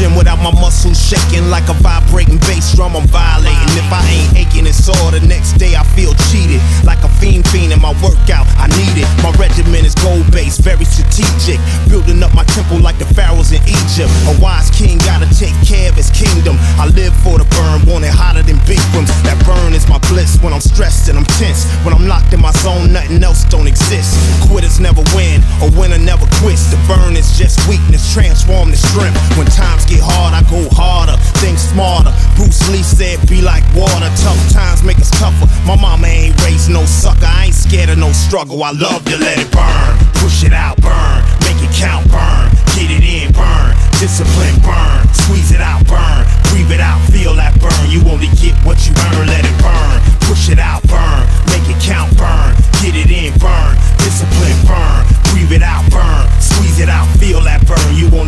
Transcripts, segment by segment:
gym without my muscles shaking like a vibrating bass drum. I'm violating. If I ain't aching, it's sore. The next day I feel cheated. Like a fiend fiend in my workout. I need it. My regimen is gold based, very strategic. Building up my temple like the pharaohs in Egypt. A wise king gotta take care of his kingdom. I live for the burn, want it hotter than Bikram's. That burn is my bliss when I'm stressed and I'm tense. When I'm locked in my zone, nothing else don't exist. Transform to strength. When times get hard, I go harder, think smarter. Bruce Lee said, be like water. Tough times make us tougher. My mama ain't raised no sucker. I ain't scared of no struggle. I love to let it burn. Push it out, burn. Make it count, burn. Get it in, burn. Discipline, burn. Squeeze it out, burn. Breathe it out, feel that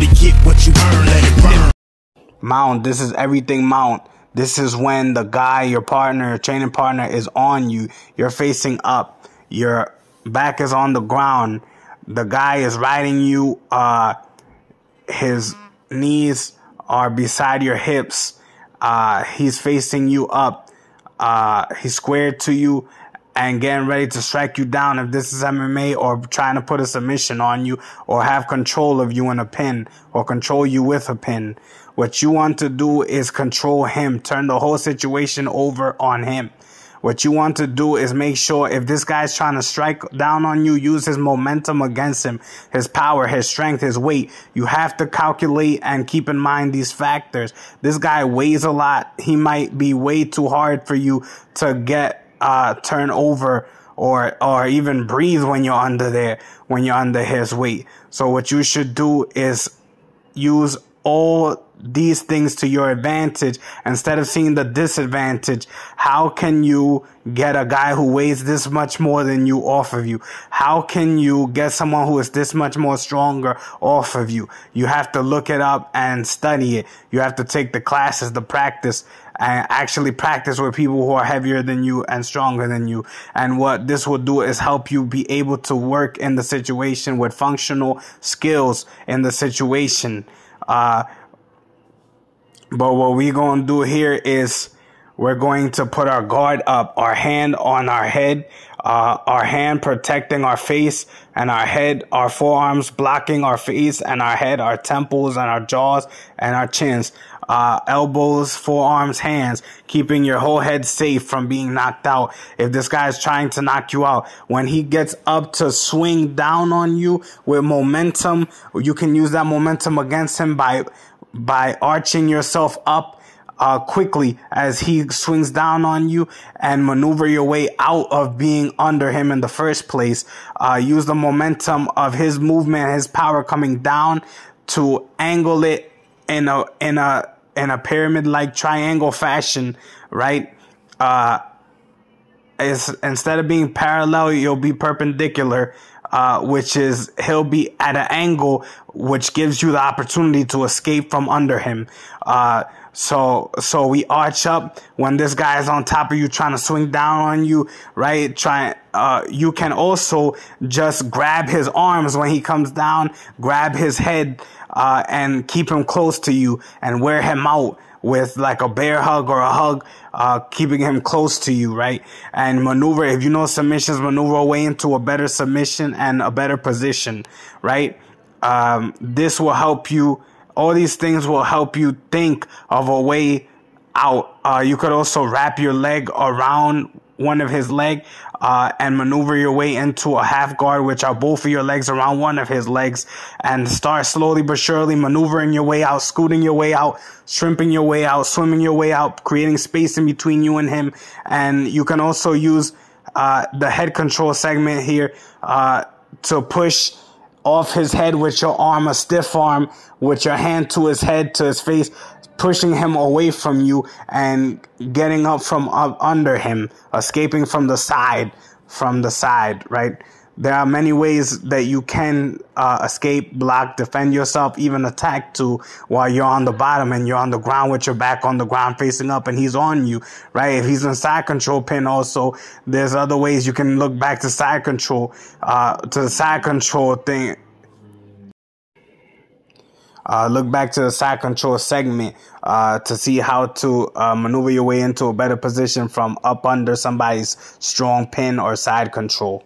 get what you earn, let it burn. Mount, this is everything Mount. This is when the guy, your partner, your training partner is on you. You're facing up. Your back is on the ground. The guy is riding you. Uh, his knees are beside your hips. Uh, he's facing you up. Uh, he's squared to you and getting ready to strike you down if this is MMA or trying to put a submission on you or have control of you in a pin or control you with a pin. What you want to do is control him, turn the whole situation over on him. What you want to do is make sure if this guy's trying to strike down on you, use his momentum against him, his power, his strength, his weight. You have to calculate and keep in mind these factors. This guy weighs a lot. He might be way too hard for you to get, uh, turn over or, or even breathe when you're under there, when you're under his weight. So what you should do is use all these things to your advantage instead of seeing the disadvantage. How can you get a guy who weighs this much more than you off of you? How can you get someone who is this much more stronger off of you? You have to look it up and study it. You have to take the classes, the practice and actually practice with people who are heavier than you and stronger than you. And what this will do is help you be able to work in the situation with functional skills in the situation. Uh, but what we're going to do here is we're going to put our guard up, our hand on our head, uh, our hand protecting our face and our head, our forearms blocking our face and our head, our temples and our jaws and our chins, uh, elbows, forearms, hands, keeping your whole head safe from being knocked out. If this guy is trying to knock you out, when he gets up to swing down on you with momentum, you can use that momentum against him by by arching yourself up uh, quickly as he swings down on you and maneuver your way out of being under him in the first place. Uh, use the momentum of his movement, his power coming down to angle it in a in a in a pyramid like triangle fashion, right? Uh, instead of being parallel, you'll be perpendicular uh, which is he'll be at an angle which gives you the opportunity to escape from under him. Uh, so, so we arch up when this guy is on top of you trying to swing down on you, right? Try, uh, you can also just grab his arms when he comes down, grab his head, uh, and keep him close to you and wear him out with like a bear hug or a hug, uh, keeping him close to you, right? And maneuver, if you know submissions, maneuver away into a better submission and a better position, right? Um, this will help you. All these things will help you think of a way out. Uh, you could also wrap your leg around one of his leg uh, and maneuver your way into a half guard, which are both of your legs around one of his legs, and start slowly but surely maneuvering your way out, scooting your way out, shrimping your way out, swimming your way out, creating space in between you and him. And you can also use uh, the head control segment here uh, to push off his head with your arm, a stiff arm, with your hand to his head, to his face, pushing him away from you and getting up from up under him, escaping from the side, from the side, right? There are many ways that you can uh, escape, block, defend yourself, even attack to while you're on the bottom and you're on the ground with your back on the ground facing up and he's on you, right? If he's in side control pin also, there's other ways you can look back to side control, uh, to the side control thing Uh, look back to the side control segment uh, to see how to uh, maneuver your way into a better position from up under somebody's strong pin or side control.